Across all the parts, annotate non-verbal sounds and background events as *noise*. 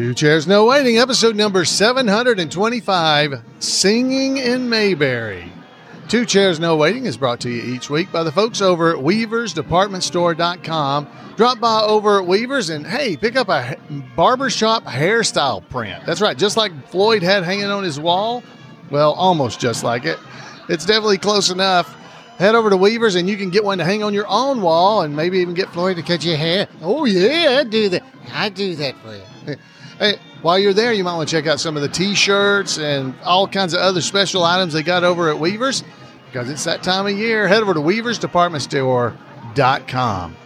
Two Chairs No Waiting, episode number 725 Singing in Mayberry. Two Chairs No Waiting is brought to you each week by the folks over at weaversdepartmentstore.com. Drop by over at Weavers and hey, pick up a barbershop hairstyle print. That's right, just like Floyd had hanging on his wall. Well, almost just like it. It's definitely close enough. Head over to Weavers and you can get one to hang on your own wall and maybe even get Floyd to cut your hair. Oh, yeah, I do that. I do that for you. *laughs* Hey, while you're there, you might want to check out some of the T-shirts and all kinds of other special items they got over at Weavers because it's that time of year. Head over to weaversdepartmentstore.com.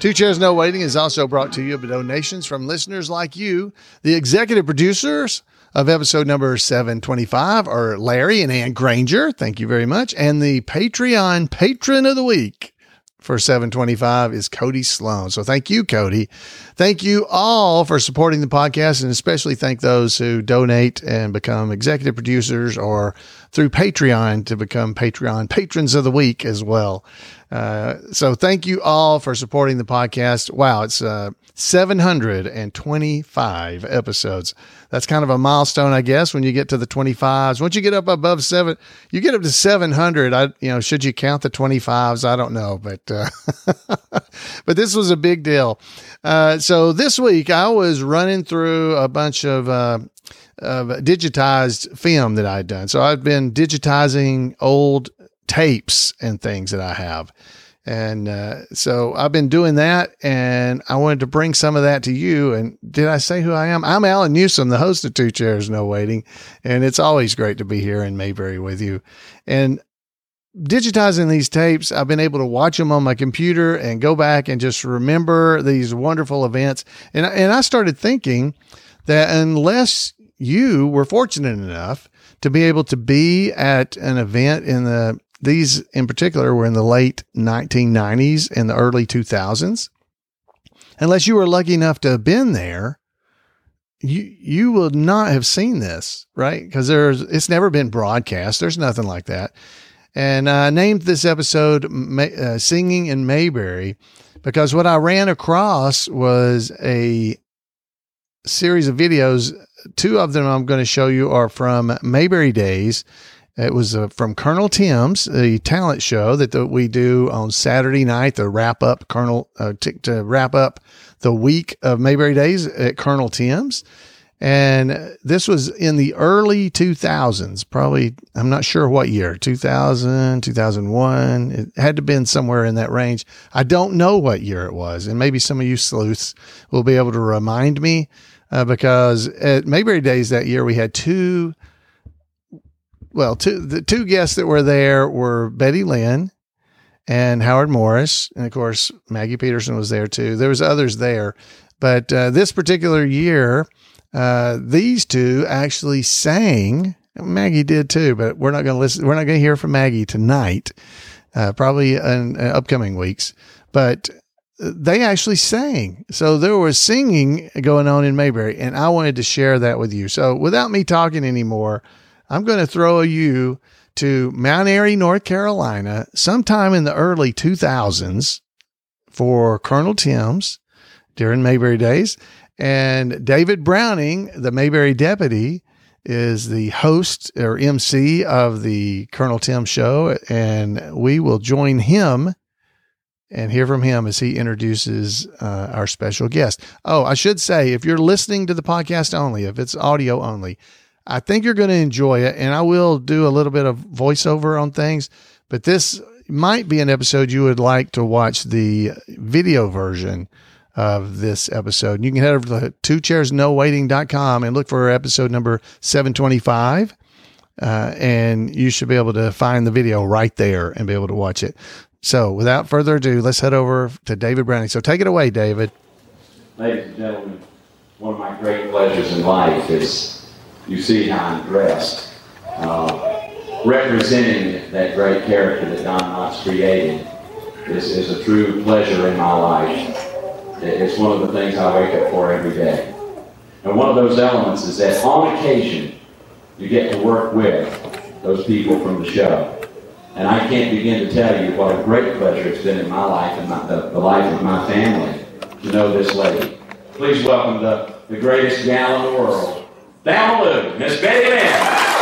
Two Chairs No Waiting is also brought to you by donations from listeners like you. The executive producers of episode number 725 are Larry and Ann Granger. Thank you very much. And the Patreon patron of the week for 725 is Cody Sloan. So thank you, Cody. Thank you all for supporting the podcast and especially thank those who donate and become executive producers or through Patreon to become Patreon patrons of the week as well. Uh, so thank you all for supporting the podcast. Wow, it's uh, 725 episodes. That's kind of a milestone, I guess, when you get to the 25s. Once you get up above seven, you get up to 700. I, you know, should you count the 25s? I don't know, but, uh, *laughs* but this was a big deal. Uh, so this week I was running through a bunch of, uh, digitized film that I'd done. So I've been digitizing old tapes and things that I have. And uh, so I've been doing that, and I wanted to bring some of that to you. And did I say who I am? I'm Alan Newsom, the host of Two Chairs No Waiting, and it's always great to be here in Mayberry with you. And digitizing these tapes, I've been able to watch them on my computer and go back and just remember these wonderful events. And and I started thinking that unless you were fortunate enough to be able to be at an event in the these in particular were in the late 1990s and the early 2000s. Unless you were lucky enough to have been there, you you would not have seen this, right? Because there's it's never been broadcast. There's nothing like that. And I named this episode uh, "Singing in Mayberry" because what I ran across was a series of videos. Two of them I'm going to show you are from Mayberry Days it was uh, from Colonel Tim's, the talent show that the, we do on Saturday night to wrap up Colonel uh, to, to wrap up the week of Mayberry Days at Colonel Tim's. And this was in the early 2000s, probably, I'm not sure what year, 2000, 2001. It had to have been somewhere in that range. I don't know what year it was. And maybe some of you sleuths will be able to remind me uh, because at Mayberry Days that year, we had two well, two the two guests that were there were Betty Lynn and Howard Morris, and of course Maggie Peterson was there too. There was others there, but uh, this particular year, uh, these two actually sang. Maggie did too, but we're not going to listen. We're not going to hear from Maggie tonight. Uh, probably in, in upcoming weeks, but they actually sang. So there was singing going on in Mayberry, and I wanted to share that with you. So without me talking anymore, I'm going to throw you to Mount Airy, North Carolina, sometime in the early 2000s for Colonel Tim's during Mayberry days. And David Browning, the Mayberry deputy, is the host or MC of the Colonel Tim show. And we will join him and hear from him as he introduces uh, our special guest. Oh, I should say, if you're listening to the podcast only, if it's audio only, I think you're going to enjoy it. And I will do a little bit of voiceover on things, but this might be an episode you would like to watch the video version of this episode. You can head over to two chairs no waiting.com and look for episode number 725. uh, and you should be able to find the video right there and be able to watch it. So, without further ado, let's head over to David Browning. So, take it away, David. Ladies and gentlemen, one of my great pleasures in life is you see how I'm dressed, uh, representing that great character that Don Knotts created is, is a true pleasure in my life. It's one of the things I wake up for every day. And one of those elements is that on occasion, you get to work with those people from the show. And I can't begin to tell you what a great pleasure it's been in my life and my, the, the life of my family to know this lady. Please welcome the, the greatest gal in the world, Thelma Miss Betty Lynn.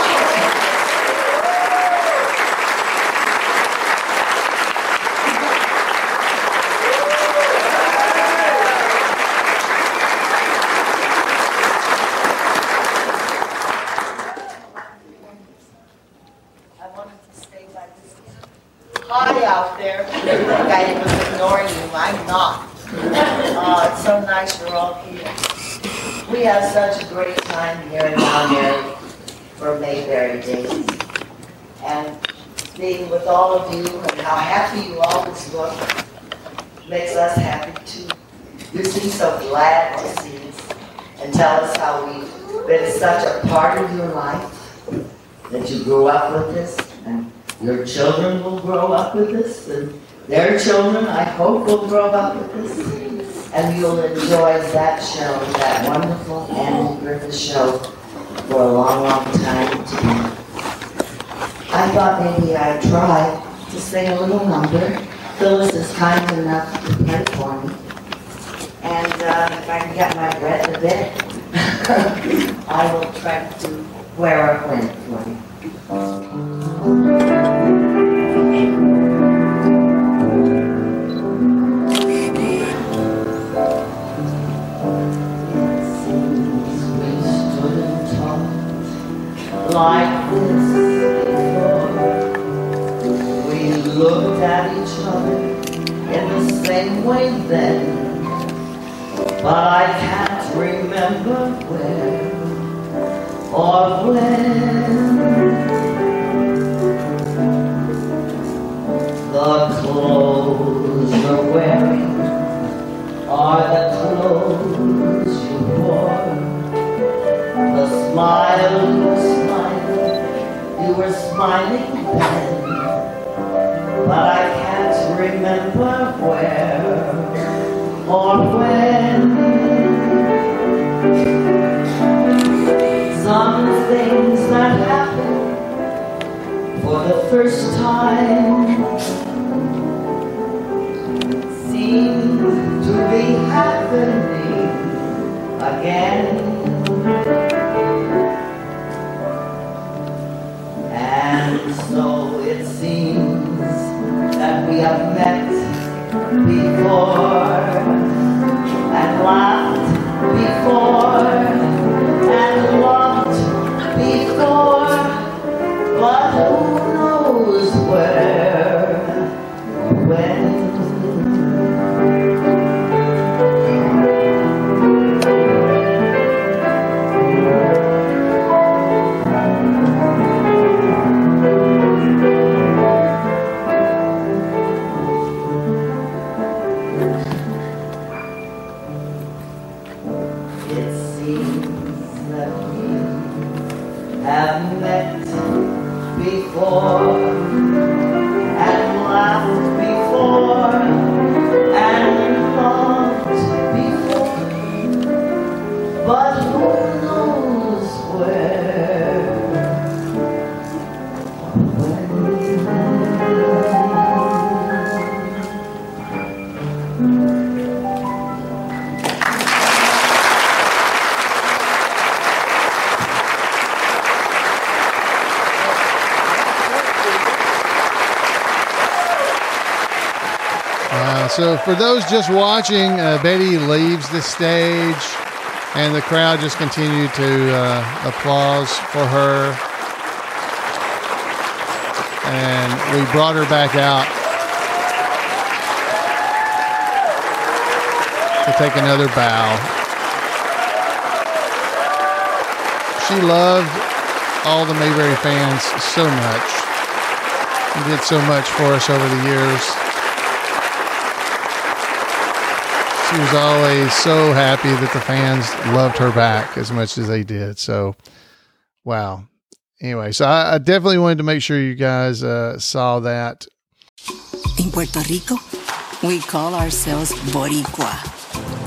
Hi out there. You think I was ignoring you. I'm not. Uh, it's so nice you're all here. We have such a great time here in Mount Airy for Mayberry Days. And being with all of you and how happy you always look makes us happy too. You seem so glad to see us and tell us how we've been such a part of your life, grew up with us, and your children will grow up with us, and their children, I hope, will grow up with us. And you'll enjoy that show, that wonderful Andy Griffith show, for a long, long time together. I thought maybe I'd try to sing a little number. Phyllis is kind enough to play for me. And uh, if I can get my breath a bit, *laughs* I will try to wear a wind for you. Like this before. We looked at each other in the same way then, but I can't remember where or when. Smile you smiled, you were smiling then, but I can't remember where or when. Some things that happen for the first time seem to be happening again. So it seems that we have met before and laughed before for those just watching, uh, Betty leaves the stage, and the crowd just continued to uh, applause for her. And we brought her back out to take another bow. She loved all the Mayberry fans so much. He did so much for us over the years. She was always so happy that the fans loved her back as much as they did. So, wow. Anyway, so I, I definitely wanted to make sure you guys uh, saw that. In Puerto Rico, we call ourselves Boricua.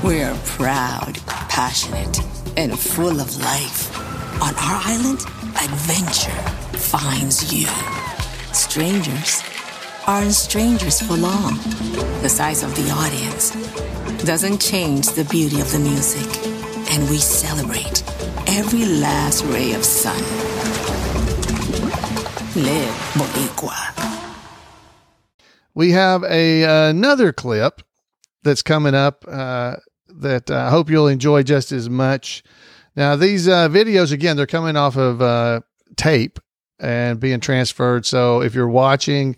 We're proud, passionate, and full of life. On our island, adventure finds you. Strangers aren't strangers for long. The size of the audience doesn't change the beauty of the music, and we celebrate every last ray of sun. Live Boricua. We have a another clip that's coming up uh, that I hope you'll enjoy just as much. Now, these uh, videos, again, they're coming off of uh, tape and being transferred. So if you're watching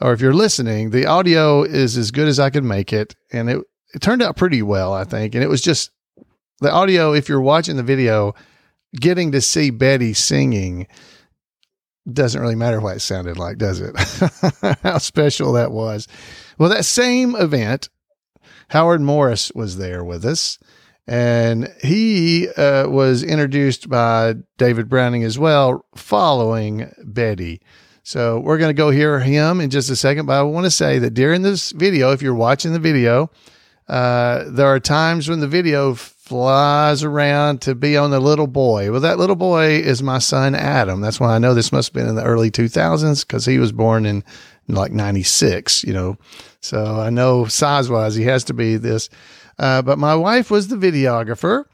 or if you're listening, the audio is as good as I could make it. And it, it turned out pretty well, I think. And it was just the audio, if you're watching the video, getting to see Betty singing doesn't really matter what it sounded like, does it? *laughs* How special that was. Well, that same event, Howard Morris was there with us, and he uh, was introduced by David Browning as well, following Betty. So we're going to go hear him in just a second, but I want to say that during this video, if you're watching the video, uh, there are times when the video flies around to be on the little boy. Well, that little boy is my son Adam. That's why I know this must have been in the early 2000s because he was born in, in like 96, you know. So I know size wise, he has to be this. Uh, but my wife was the videographer.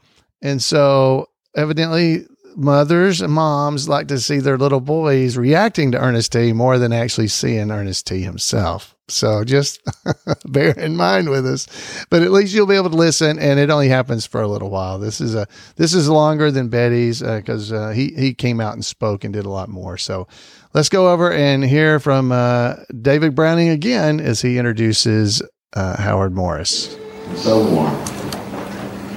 And so evidently, mothers and moms like to see their little boys reacting to Ernest T more than actually seeing Ernest T himself. So just *laughs* bear in mind with us, but at least you'll be able to listen, and it only happens for a little while. This is a this is longer than Betty's because uh, uh, he he came out and spoke and did a lot more. So let's go over and hear from uh, David Browning again as he introduces uh, Howard Morris. So warm.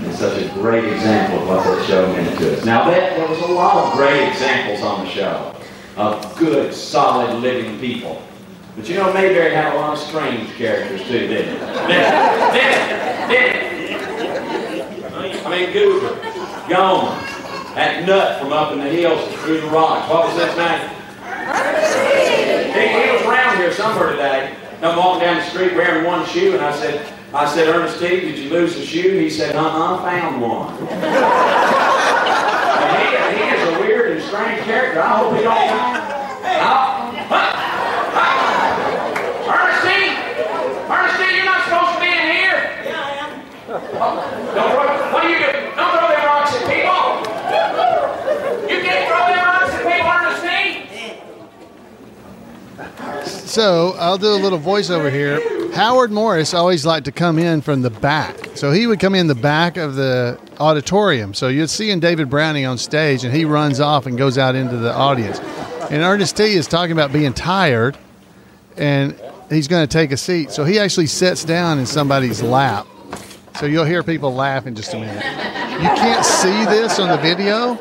And such a great example of what that show meant to us. Now, that, there was a lot of great examples on the show of good, solid, living people. But you know, Mayberry had a lot of strange characters too, didn't it? Didn't it? Didn't it? I mean, Goober, Gomer, that nut from up in the hills through the rocks. What was his name? He, he was around here somewhere today. I'm walking down the street wearing one shoe, and I said, I said, Ernest T, did you lose a shoe? He said, uh-uh, found one. *laughs* he, he is a weird and strange character. I hope he don't find. Ernest T, you're not supposed to be in here. Yeah, I am. Oh, don't throw, what are you doing? Don't throw them rocks at people. You can't throw them rocks at people, Ernest T. So I'll do a little voiceover here. Howard Morris always liked to come in from the back. So he would come in the back of the auditorium. So you're seeing David Browning on stage, and he runs off and goes out into the audience. And Ernest T is talking about being tired, and he's going to take a seat. So he actually sits down in somebody's lap. So you'll hear people laugh in just a minute. You can't see this on the video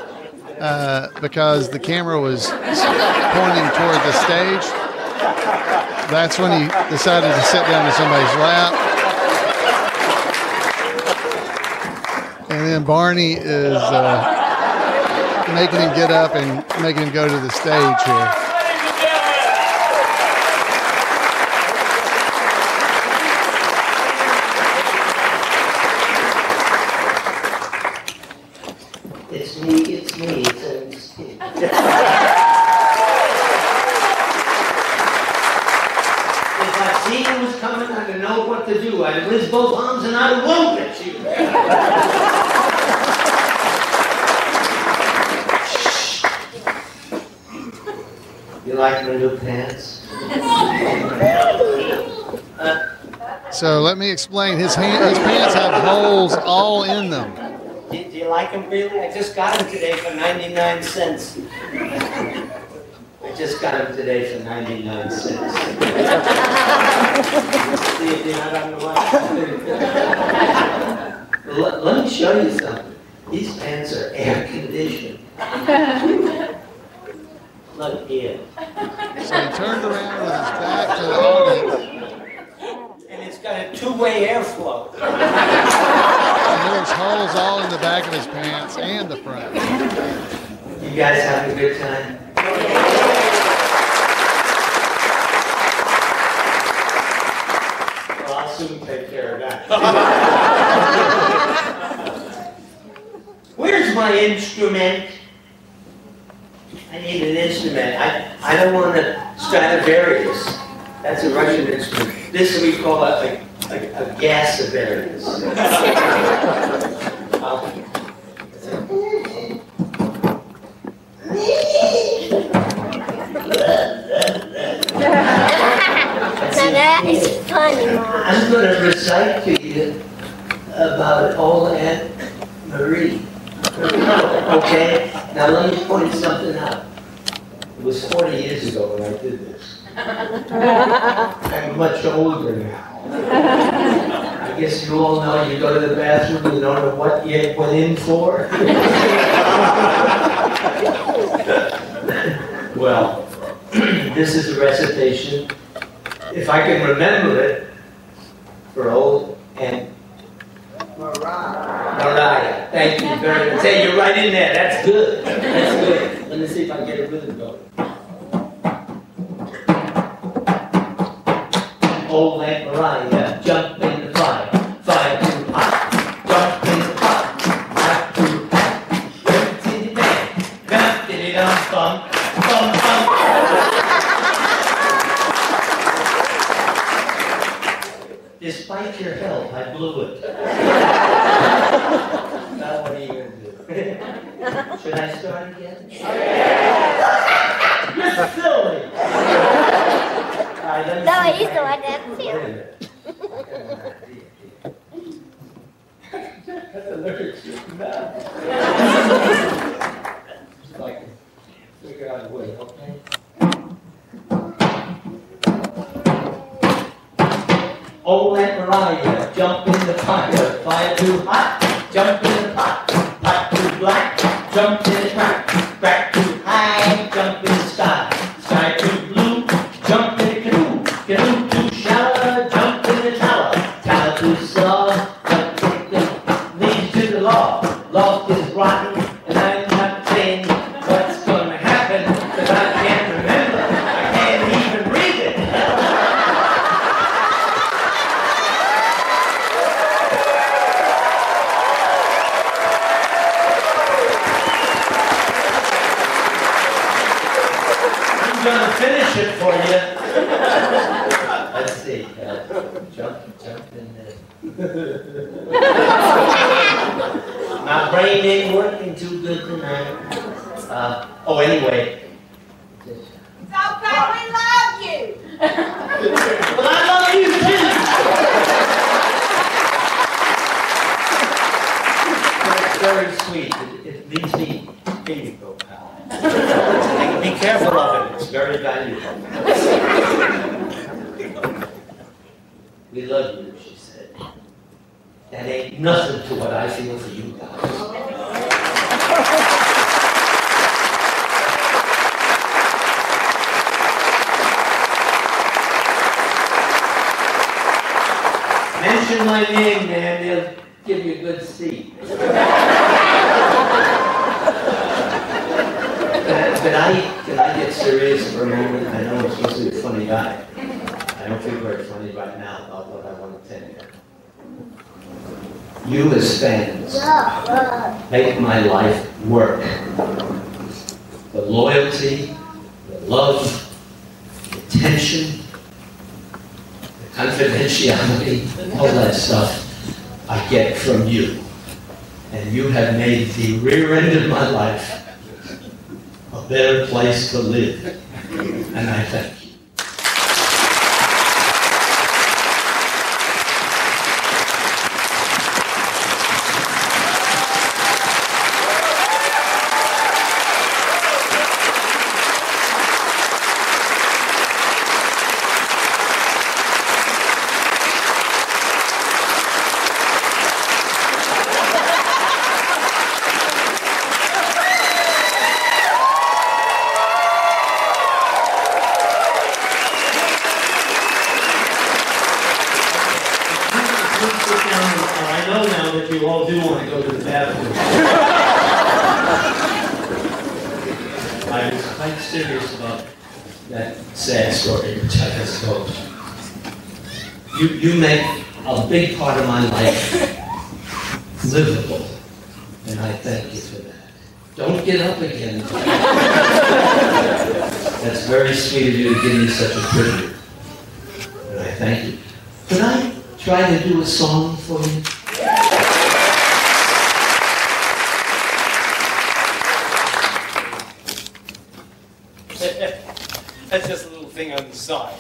uh, because the camera was pointing toward the stage. That's when he decided to sit down in somebody's lap. And then Barney is uh, making him get up and making him go to the stage here. It's me, it's me, it's Ernest T. If I seen coming, I'd have known what to do. I'd have raised both arms and I'd have whooped at you. You like my new pants? So let me explain. His hand, his pants have holes all in them. Do, do you like them really? I just got them today for 99 cents. Just got them today for 99 cents. See if you're not on the line. let, let me show you something. These pants are air conditioned. Look here. So he turned around with his back to the audience, And it's got a two-way airflow. and there was holes all in the back of his pants and the front. You guys having a good time? Well, I'll soon take care of that. *laughs* Where's my instrument? I need an instrument. I, I don't want a Stradivarius. That's a Russian instrument. This we call a, a, a, a Gasavarius. *laughs* Um, Now that is funny, Mom. I'm going to recite to you about old Aunt Marie. Okay? Now let me point something out. It was 40 years ago when I did this. I'm much older now. I guess you all know you go to the bathroom, you don't know what you went in for. well, this is a recitation if I can remember it, for old Aunt Mariah. Thank you very much. Hey, you're right in there. That's good. That's good. Let me see if I can get a rhythm going. Old Aunt Mariah, jump in the fire. Fire too hot. Jump in the pot. Hot too hot. Dum dum dum dum bum bum bum. Despite your help, I blew it. now what are you gonna do? Should I start again? You're silly. All right, let me No, see I if used to can- like that Wait too. a minute. The lyrics. Just like figure out a way, okay? Old Aunt Mariah, jump in the fire, fire too hot, jump in the pot, pot too black, jump in the crack, crack too high, jump in the sky, sky too blue, jump in the canoe, canoe too shallow, jump in the tower, tower too soft, jump in the leads to the loft, loft is rotten, and I'm not saying what's gonna happen, cause I can't remember, I can't even read it. I'm gonna finish it for you. Let's see. Uh, jump, jump in there. My brain ain't working too good tonight. Uh, oh, anyway. Okay, we love you. Well, I love you too. That's very sweet. It, it leaves me. Here you go, pal. Be careful of it. It's very valuable. We love you, she said. That ain't nothing to what I feel for you guys. Mention my name, man. They'll give you a good seat. But but I, can I get serious for a moment? I know I'm supposed to be a funny guy. I don't feel very funny right now about what I want to tell you. You as fans make my life work. The loyalty, the love, the attention, the confidentiality, all that stuff I get from you. And you have made the rear end of my life a better place to live. And I thank serious about that sad story which I just told. You, you make a big part of my life livable, and I thank you for that. Don't get up again. That's very sweet of you to give me such a tribute, and I thank you. Could I try to do a song for you? That's just a little thing on the side.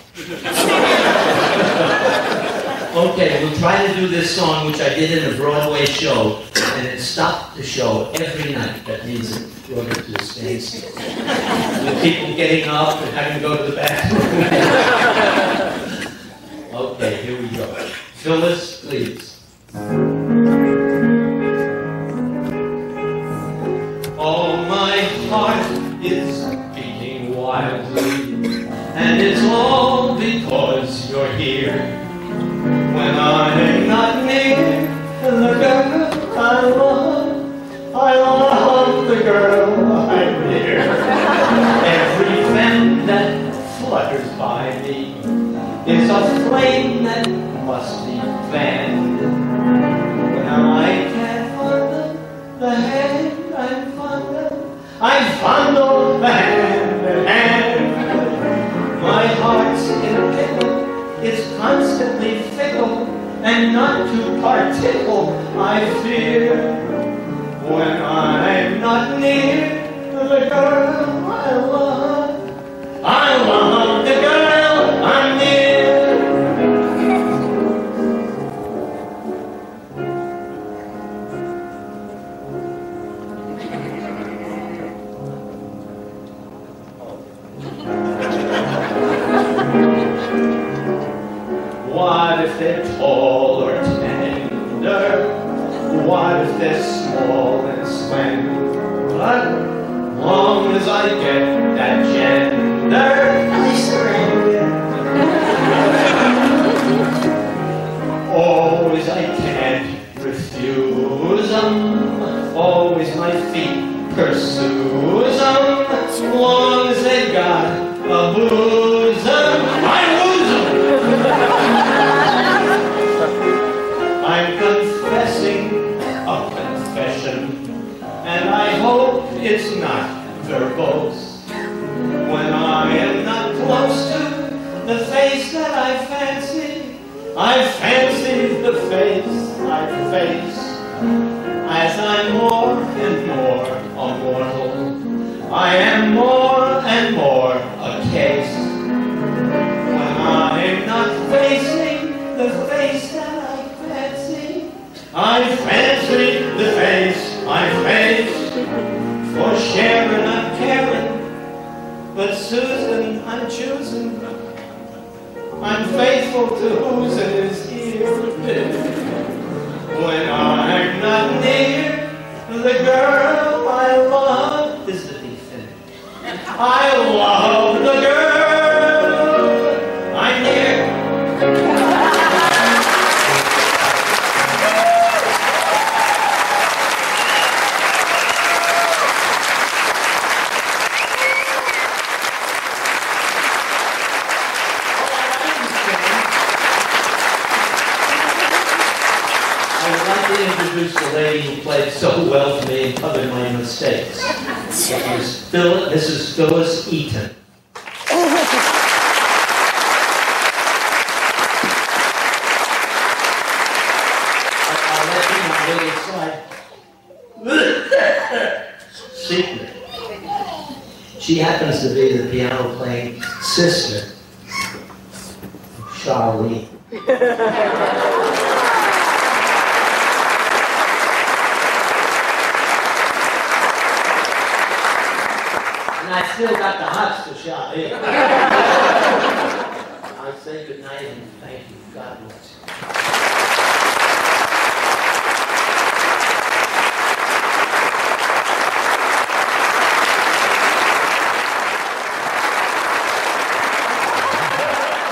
Okay, we'll try to do this song, which I did in a Broadway show, and it stopped the show every night. That means brought it to a standstill. With people getting up and having to go to the bathroom. *laughs* hope it's happens to be the piano playing sister of Charlene. And I still got the hots to shout in. I say good night and thank you. God bless you.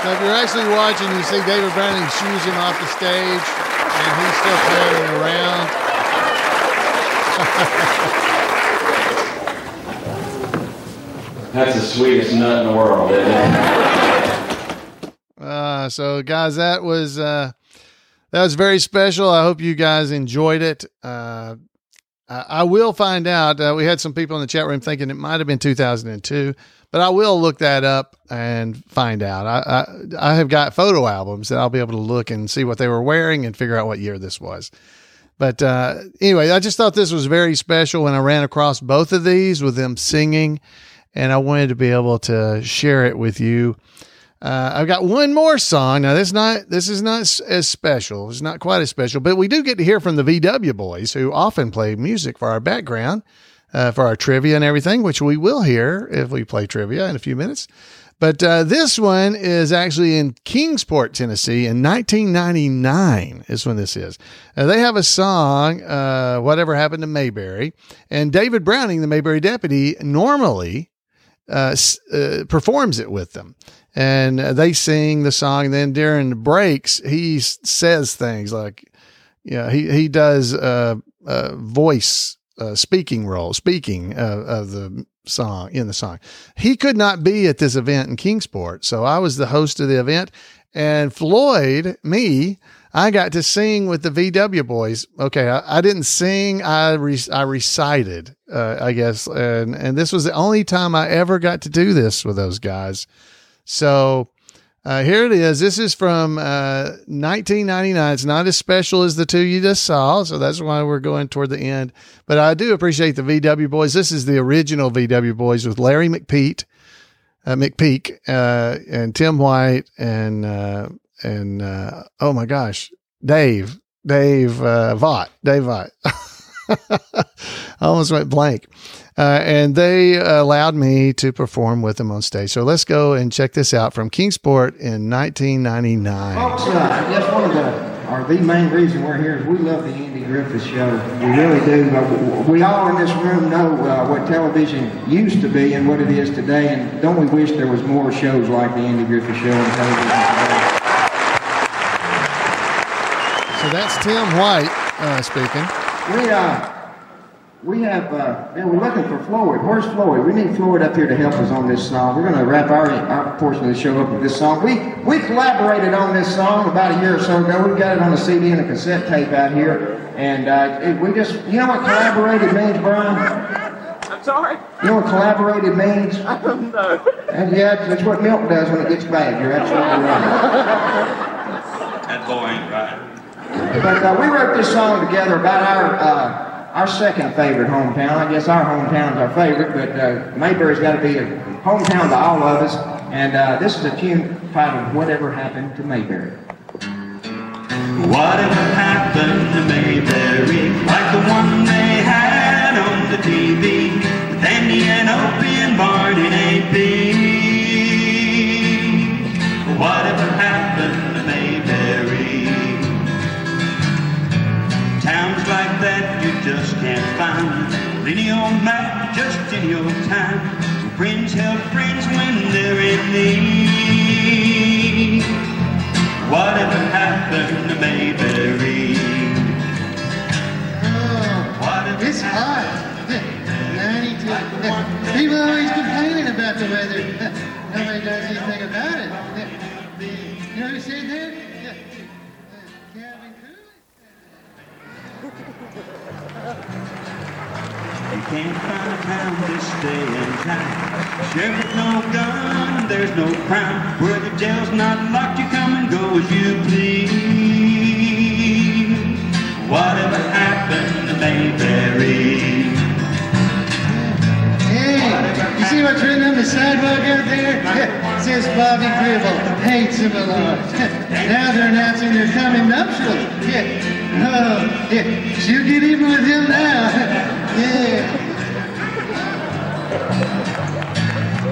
So if you're actually watching, you see David Browning shoes him off the stage, and he's still playing around. *laughs* That's the sweetest nut in the world, isn't it? Uh, so guys, that was uh, that was very special. I hope you guys enjoyed it. Uh, I, will find out. Uh, we had some people in the chat room thinking it might have been 2002, but I will look that up and find out. I, I I have got photo albums that I'll be able to look and see what they were wearing and figure out what year this was. But uh, anyway, I just thought this was very special when I ran across both of these with them singing, and I wanted to be able to share it with you. Uh, I've got one more song. Now, this not this is not as special. It's not quite as special, but we do get to hear from the VW boys, who often play music for our background, uh, for our trivia and everything, which we will hear if we play trivia in a few minutes. But uh, this one is actually in Kingsport, Tennessee, in 1999 is when this is. Uh, they have a song, uh, "Whatever Happened to Mayberry," and David Browning, the Mayberry deputy, normally uh, uh, performs it with them. And they sing the song. Then during the breaks, he says things like, yeah, he, he does uh, voice speaking role, speaking uh, of the song in the song. He could not be at this event in Kingsport. So I was the host of the event. And Floyd, me, I got to sing with the VW boys. Okay, I, I didn't sing. I re, I recited, uh, I guess, and and this was the only time I ever got to do this with those guys. So uh, here it is. This is from uh, 1999. It's not as special as the two you just saw, so that's why we're going toward the end. But I do appreciate the VW boys. This is the original VW boys with Larry McPeak, uh, McPeak, uh, and Tim White, and uh, and uh, oh my gosh, Dave, Dave uh, Vaught, Dave Vaught. *laughs* I almost went blank. Uh, and they allowed me to perform with them on stage. So let's go and check this out from Kingsport in 1999. Folks, uh, I guess one of the, or the main reason we're here is we love the Andy Griffith Show. We really do. But we all in this room know uh, what television used to be and what it is today. And don't we wish there was more shows like the Andy Griffith Show on television today? So that's Tim White uh, speaking. We uh, we have uh, man, we're looking for Floyd. Where's Floyd? We need Floyd up here to help us on this song. We're going to wrap our our portion of the show up with this song. We we collaborated on this song about a year or so ago. We've got it on a CD and a cassette tape out here, and uh, it, we just you know what collaborated means, Brian? I'm sorry. You know what collaborated means? I don't know. And yeah, that's what milk does when it gets bad. You're absolutely right. That boy ain't right. But uh, we wrote this song together about our uh, our second favorite hometown. I guess our hometown's our favorite, but uh, Mayberry's got to be a hometown to all of us. And uh, this is a tune titled "Whatever Happened to Mayberry." Whatever happened to Mayberry, like the one they had on the TV, with Andy and Opie and Bart in AP. Whatever happened find. Any old map, just any old time. Friends help friends when they're in need. Whatever happened to Mayberry? Oh, it's hot. *laughs* 92. *laughs* People always complaining about the weather. *laughs* Nobody does anything about it. You know who said that? Calvin You can't find a town to stay in town. Sheriff, no gun, there's no crime. Where the jail's not locked, you come and go as you please. Whatever happened to Mayberry? Hey, you see what's written on the sidewalk out there? *laughs* Says Bobby Gribble hates him a. *laughs* Now they're announcing their coming nuptials. *laughs* Yeah. Oh, yeah. She'll get even with him now. *laughs*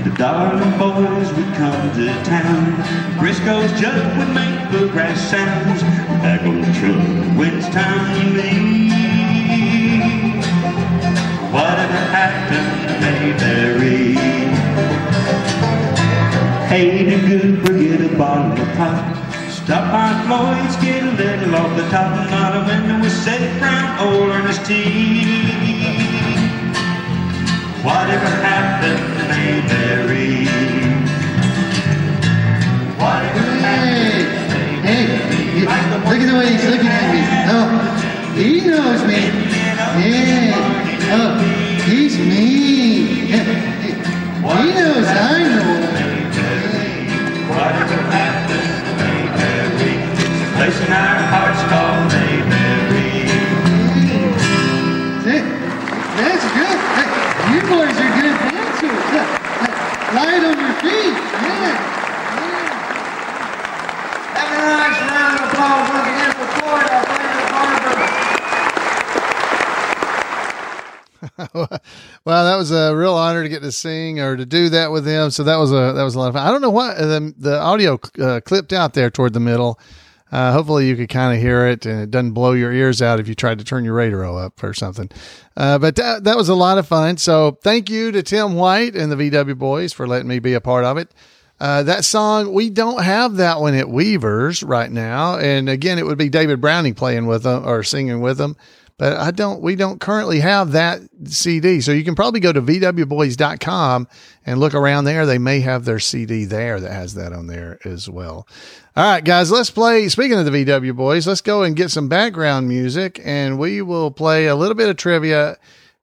The darling boys would come to town. Briscoe's jug would make bluegrass sounds. Back on the truck when it's time to leave. Whatever happened to Mayberry? Hey, the Goober, get a bottle of pop. Stop by Floyd's, get a little off the top. Not a window was set from old Ernest. Whatever happened to Mayberry? Whatever Hey, hey, look at the way he's looking at me. Oh, he knows me. Yeah. Oh, he's mean. He knows I know him. Whatever happened to Mayberry? That's good. You boys are good dancers. Light on your feet. Yeah. Have a nice round of applause once again for Floyd, our favorite well, that was a real honor to get to sing or to do that with him. So that was a that was a lot of fun. I don't know what the, the audio uh, clipped out there toward the middle. Uh, hopefully you could kind of hear it and it doesn't blow your ears out if you tried to turn your radio up or something. Uh, but that, that was a lot of fun. So thank you to Tim White and the VW Boys for letting me be a part of it. Uh, that song, we don't have that one at Weavers right now. And again, it would be David Browning playing with them or singing with them. But I don't, we don't currently have that CD. So you can probably go to VWBoys.com and look around there. They may have their CD there that has that on there as well. All right, guys, let's play. Speaking of the VW Boys, let's go and get some background music and we will play a little bit of trivia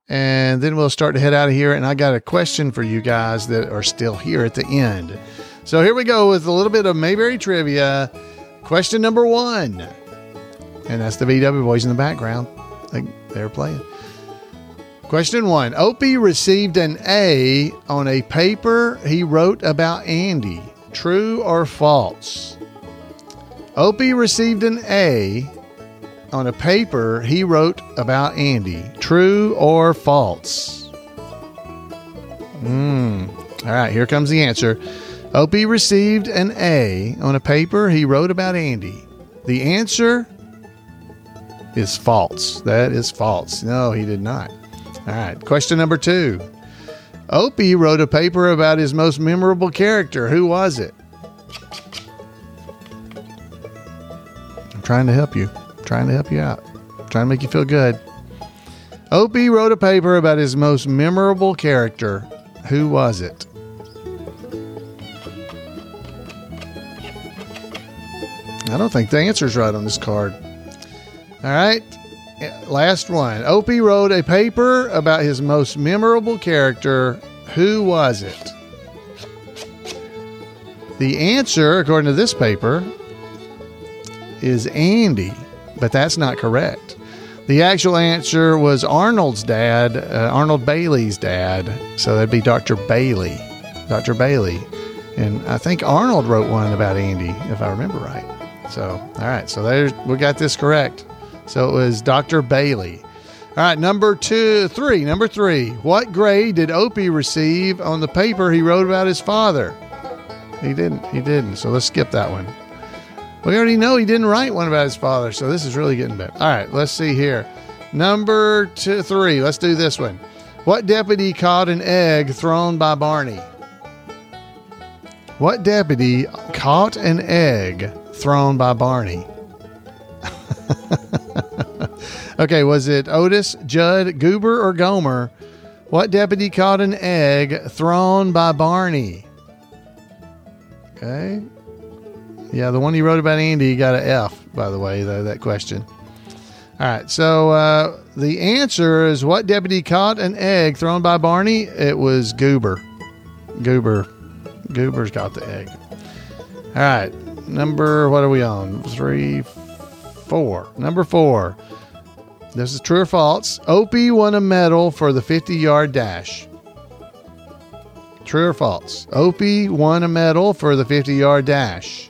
and then we'll start to head out of here. And I got a question for you guys that are still here at the end. So here we go with a little bit of Mayberry trivia. Question number one. And that's the VW boys in the background. They, they're playing. Question one Opie received an A on a paper he wrote about Andy. True or false? Opie received an A on a paper he wrote about Andy. True or false? Hmm. All right, here comes the answer. Opie received an A on a paper he wrote about Andy. The answer is false. That is false. No, he did not. All right, question number two. Opie wrote a paper about his most memorable character. Who was it? I'm trying to help you. I'm trying to help you out. I'm trying to make you feel good. Opie wrote a paper about his most memorable character. Who was it? I don't think the answer's right on this card. All right. Last one. Opie wrote a paper about his most memorable character. Who was it? The answer, according to this paper, is Andy, but that's not correct. The actual answer was Arnold's dad, uh, Arnold Bailey's dad. So that'd be Dr. Bailey. Dr. Bailey. And I think Arnold wrote one about Andy, if I remember right. So, all right. So there's, we got this correct. So it was Dr. Bailey. All right. Number two, three. Number three. What grade did Opie receive on the paper he wrote about his father? He didn't. He didn't. So let's skip that one. We already know he didn't write one about his father. So this is really getting bad. All right. Let's see here. Number two, three. Let's do this one. What deputy caught an egg thrown by Barney? What deputy caught an egg thrown by Barney? *laughs* *laughs* okay, was it Otis, Judd, Goober, or Gomer? What deputy caught an egg thrown by Barney? Okay. Yeah, the one he wrote about Andy got an F, by the way, though, that question. All right, so uh, the answer is what deputy caught an egg thrown by Barney? It was Goober. Goober. Goober's got the egg. All right, number, what are we on? Three, four. Number four. This is true or false. Opie won a medal for the 50 yard dash. True or false? Opie won a medal for the 50 yard dash.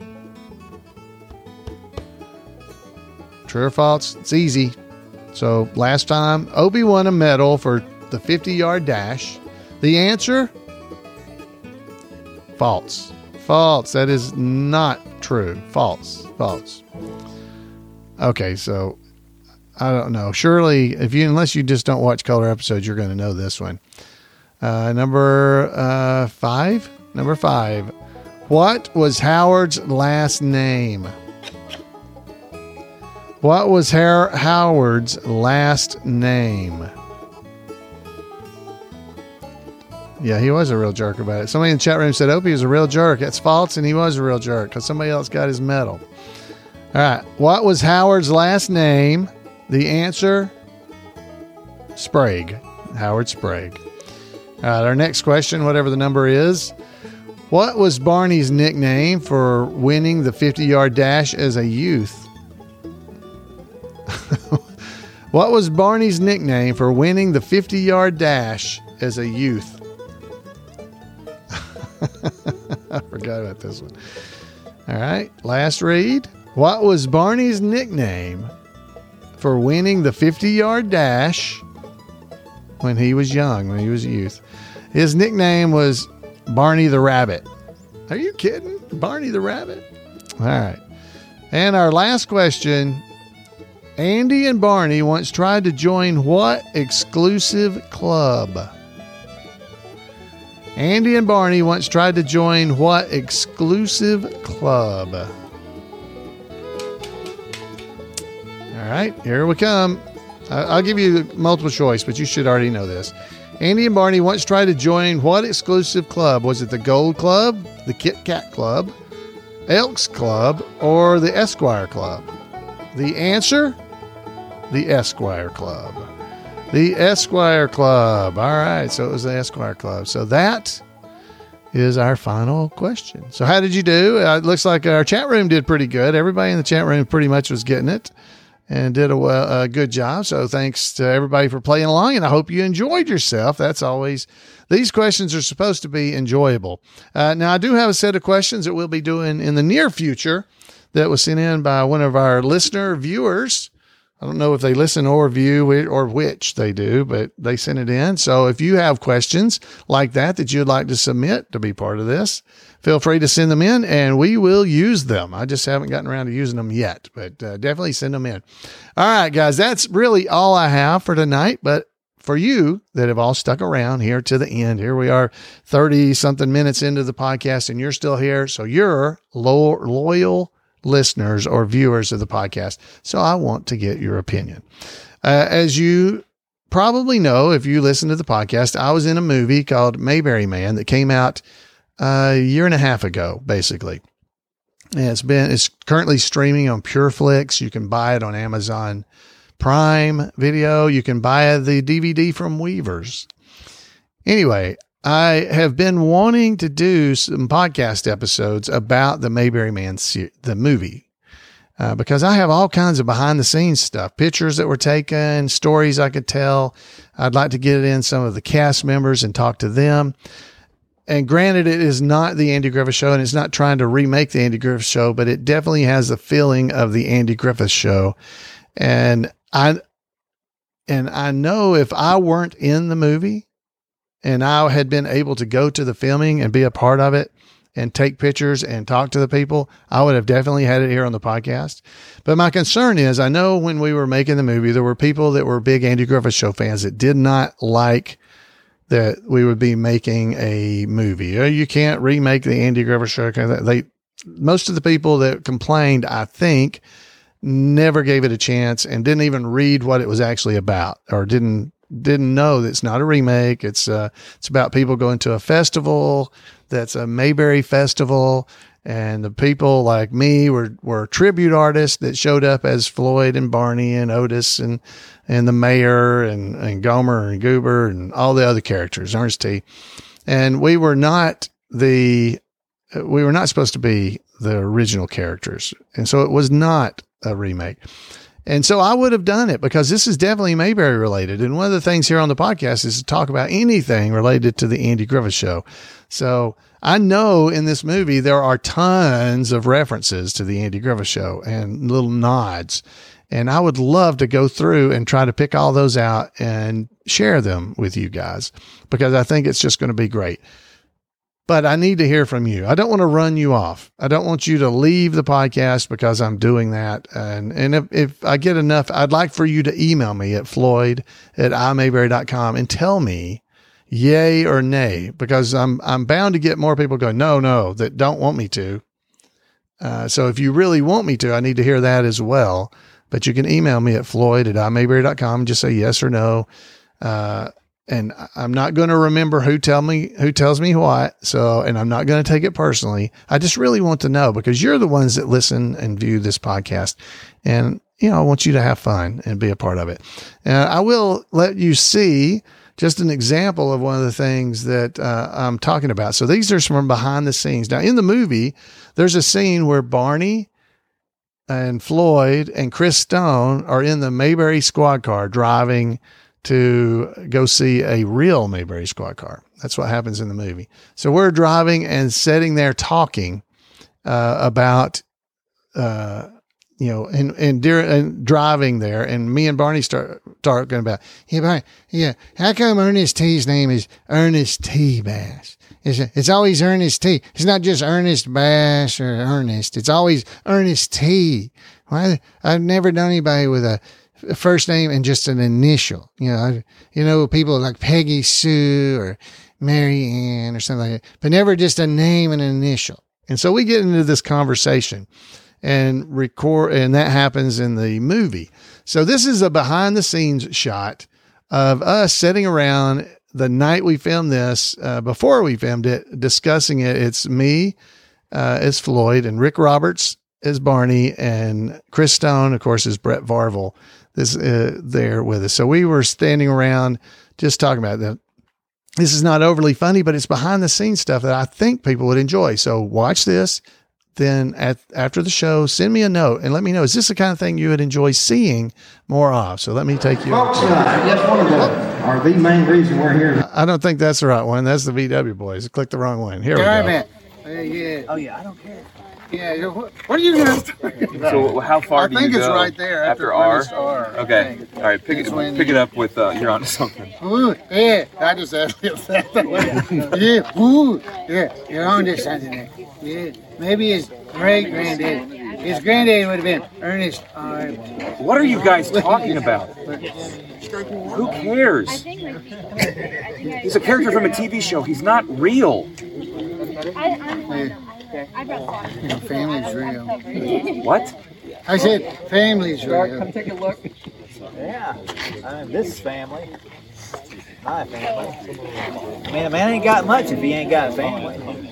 True or false? It's easy. So last time, Opie won a medal for the 50 yard dash. The answer? False. False. That is not true. False. False. Okay, so I don't know. Surely, if you unless you just don't watch color episodes, you're going to know this one. Uh, number uh, five. Number five. What was Howard's last name? What was Har- Howard's last name? Yeah, he was a real jerk about it. Somebody in the chat room said Opie was a real jerk. That's false, and he was a real jerk because somebody else got his medal. All right. What was Howard's last name? The answer Sprague. Howard Sprague. All right. Our next question, whatever the number is. What was Barney's nickname for winning the 50 yard dash as a youth? *laughs* what was Barney's nickname for winning the 50 yard dash as a youth? *laughs* I forgot about this one. All right, last read. What was Barney's nickname for winning the 50 yard dash when he was young, when he was a youth? His nickname was Barney the Rabbit. Are you kidding? Barney the Rabbit? All right. And our last question Andy and Barney once tried to join what exclusive club? Andy and Barney once tried to join what exclusive club? Right, here we come. I'll give you multiple choice, but you should already know this. Andy and Barney once tried to join what exclusive club? Was it the Gold Club, the Kit Kat Club, Elks Club, or the Esquire Club? The answer? The Esquire Club. The Esquire Club. All right. So it was the Esquire Club. So that is our final question. So, how did you do? Uh, it looks like our chat room did pretty good. Everybody in the chat room pretty much was getting it and did a, a good job. So, thanks to everybody for playing along. And I hope you enjoyed yourself. That's always, these questions are supposed to be enjoyable. Uh, now, I do have a set of questions that we'll be doing in the near future that was sent in by one of our listener viewers. I don't know if they listen or view it or which they do, but they sent it in. So if you have questions like that that you'd like to submit to be part of this, feel free to send them in and we will use them. I just haven't gotten around to using them yet, but uh, definitely send them in. All right, guys, that's really all I have for tonight. But for you that have all stuck around here to the end, here we are 30 something minutes into the podcast and you're still here. So you're lo- loyal listeners or viewers of the podcast. So I want to get your opinion. Uh, as you probably know, if you listen to the podcast, I was in a movie called Mayberry Man that came out a year and a half ago, basically. And it's been, it's currently streaming on PureFlix. You can buy it on Amazon Prime Video. You can buy the DVD from Weavers. Anyway, I have been wanting to do some podcast episodes about the Mayberry Man, the movie, uh, because I have all kinds of behind the scenes stuff, pictures that were taken, stories I could tell. I'd like to get in some of the cast members and talk to them. And granted, it is not the Andy Griffith Show, and it's not trying to remake the Andy Griffith Show, but it definitely has the feeling of the Andy Griffith Show. And I, and I know if I weren't in the movie, and I had been able to go to the filming and be a part of it and take pictures and talk to the people, I would have definitely had it here on the podcast. But my concern is I know when we were making the movie, there were people that were big Andy Griffith Show fans that did not like that we would be making a movie. Oh, you can't remake the Andy Griffith Show. They, most of the people that complained, I think, never gave it a chance and didn't even read what it was actually about or didn't didn't know that it's not a remake. It's uh, it's about people going to a festival that's a Mayberry festival, and the people like me were were tribute artists that showed up as Floyd and Barney and Otis and and the mayor and and Gomer and Goober and all the other characters, Ernest T. And we were not the we were not supposed to be the original characters, and so it was not a remake. And so I would have done it because this is definitely Mayberry related. And one of the things here on the podcast is to talk about anything related to the Andy Griffith show. So I know in this movie there are tons of references to the Andy Griffith show and little nods. And I would love to go through and try to pick all those out and share them with you guys because I think it's just going to be great but I need to hear from you. I don't want to run you off. I don't want you to leave the podcast because I'm doing that. And, and if, if I get enough, I'd like for you to email me at floyd at imayberry.com and tell me yay or nay, because I'm, I'm bound to get more people going, no, no, that don't want me to. Uh, so if you really want me to, I need to hear that as well. But you can email me at floyd at imayberry.com and just say yes or no. Uh, and I'm not going to remember who tell me who tells me what. So, and I'm not going to take it personally. I just really want to know because you're the ones that listen and view this podcast, and you know I want you to have fun and be a part of it. And I will let you see just an example of one of the things that uh, I'm talking about. So these are from behind the scenes. Now in the movie, there's a scene where Barney and Floyd and Chris Stone are in the Mayberry squad car driving to go see a real Mayberry squad car. That's what happens in the movie. So we're driving and sitting there talking uh, about, uh, you know, and and during and driving there, and me and Barney start talking about, yeah, Barney, yeah, how come Ernest T's name is Ernest T. Bass? It's, it's always Ernest T. It's not just Ernest Bass or Ernest. It's always Ernest T. Why? I've never known anybody with a first name and just an initial. You know, I, you know, people like Peggy Sue or Mary Ann or something like that, but never just a name and an initial. And so we get into this conversation and record, and that happens in the movie. So this is a behind the scenes shot of us sitting around the night we filmed this, uh, before we filmed it, discussing it. It's me, uh, Floyd and Rick Roberts as Barney and Chris Stone, of course, is Brett Varvel. This uh, there with us. So we were standing around just talking about that. This is not overly funny, but it's behind the scenes stuff that I think people would enjoy. So watch this. Then at after the show, send me a note and let me know is this the kind of thing you would enjoy seeing more of? So let me take you. Folks, I guess one of the, or the main reason we're here. I don't think that's the right one. That's the VW boys. Click the wrong one. Here we Damn go. it. Uh, yeah. Oh yeah, I don't care. Yeah, you know, what, what are you gonna? So how far I do you think it's right there after, R? first R. I Okay. All right. Pick it. when Pick you- it up with. Uh, you're onto something. Ooh, yeah, I just said *laughs* that. yeah, ooh, yeah, you're on to something there. Yeah, maybe his great granddad, his granddad would have been Ernest R. What are you guys talking about? Who cares? He's a character from a TV show. He's not real. You know, family's real. What? I said family's real. Come take a look. Yeah, uh, this family. My family. I mean, a man ain't got much if he ain't got a family.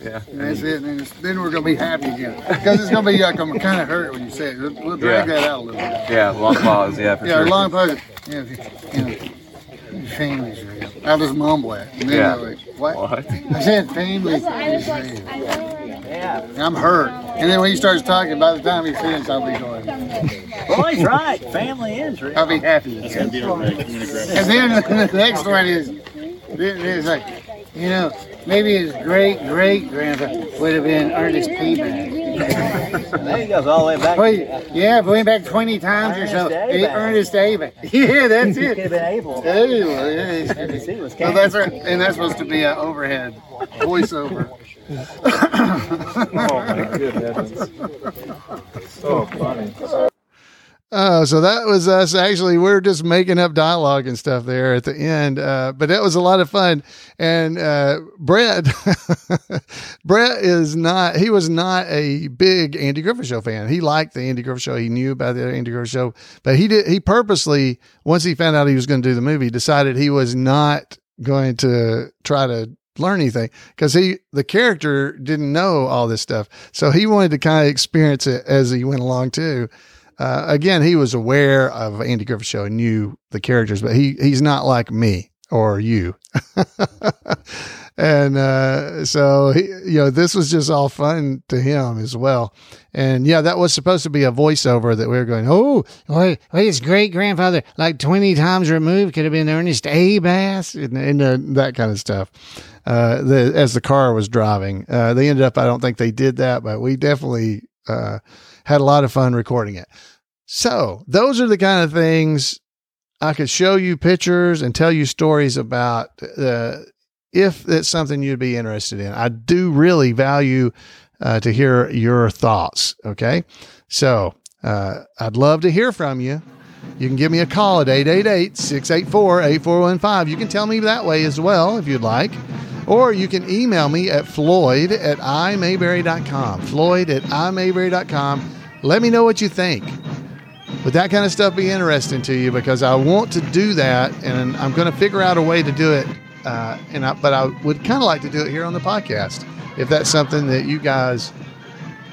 Yeah. And that's it. And then, it's- then we're gonna be happy again because it's gonna be like I'm kind of hurt when you say it. We'll, we'll drag Yeah. that out a little bit. Yeah. Long pause. Yeah. For yeah, sure. long pause. Yeah, if you, you know, your family's real. I'll just mumble it. And then Yeah. like, what? What? I said family is real. Yeah. I'm hurt. And then when he starts talking, by the time he finishes, I'll be going. *laughs* Well, he's right. Family is real. I'll be happy. That's gonna be And then *laughs* the next one is, then it's like, you know, maybe his great great grandfather would have been Ernest Peabody. There he goes all the way back. Wait, yeah, going back 20 times or so. Ernest Abel. Ernest Abel. *laughs* Yeah, that's Could it. have been able. There yeah. Was So that's right, and that's supposed to be an overhead voiceover. *laughs* Oh my good heavens. So funny. Oh, so that was us. Actually, we are just making up dialogue and stuff there at the end. Uh, but that was a lot of fun. And uh, Brett, *laughs* Brett is not. He was not a big Andy Griffith Show fan. He liked the Andy Griffith Show. He knew about the Andy Griffith Show, but he did. He purposely, once he found out he was going to do the movie, decided he was not going to try to learn anything because he the character didn't know all this stuff so he wanted to kind of experience it as he went along too uh, again, he was aware of Andy Griffith Show and knew the characters, but he he's not like me or you. *laughs* and uh, so he, you know, this was just all fun to him as well. And yeah, that was supposed to be a voiceover that we were going, oh, wait, wait his great grandfather, like twenty times removed, could have been Ernest A. Bass, and, and uh, that kind of stuff. Uh, the, as the car was driving, uh, they ended up. I don't think they did that, but we definitely uh, had a lot of fun recording it. So those are the kind of things I could show you pictures and tell you stories about uh, if it's something you'd be interested in. I do really value uh, to hear your thoughts. Okay. So uh, I'd love to hear from you. You can give me a call at 888 684 8415. You can tell me that way as well if you'd like. Or you can email me at floyd at imayberry.com. Floyd at imayberry.com. Let me know what you think. would that kind of stuff be interesting to you? Because I want to do that, and I'm going to figure out a way to do it. Uh, and I, but I would kind of like to do it here on the podcast if that's something that you guys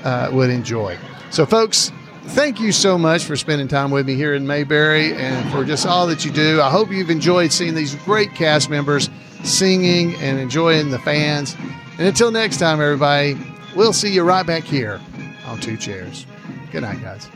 uh, would enjoy. So, folks, thank you so much for spending time with me here in Mayberry and for just all that you do. I hope you've enjoyed seeing these great cast members singing and enjoying the fans. And until next time, everybody, we'll see you right back here on Two Chairs. Good night, guys.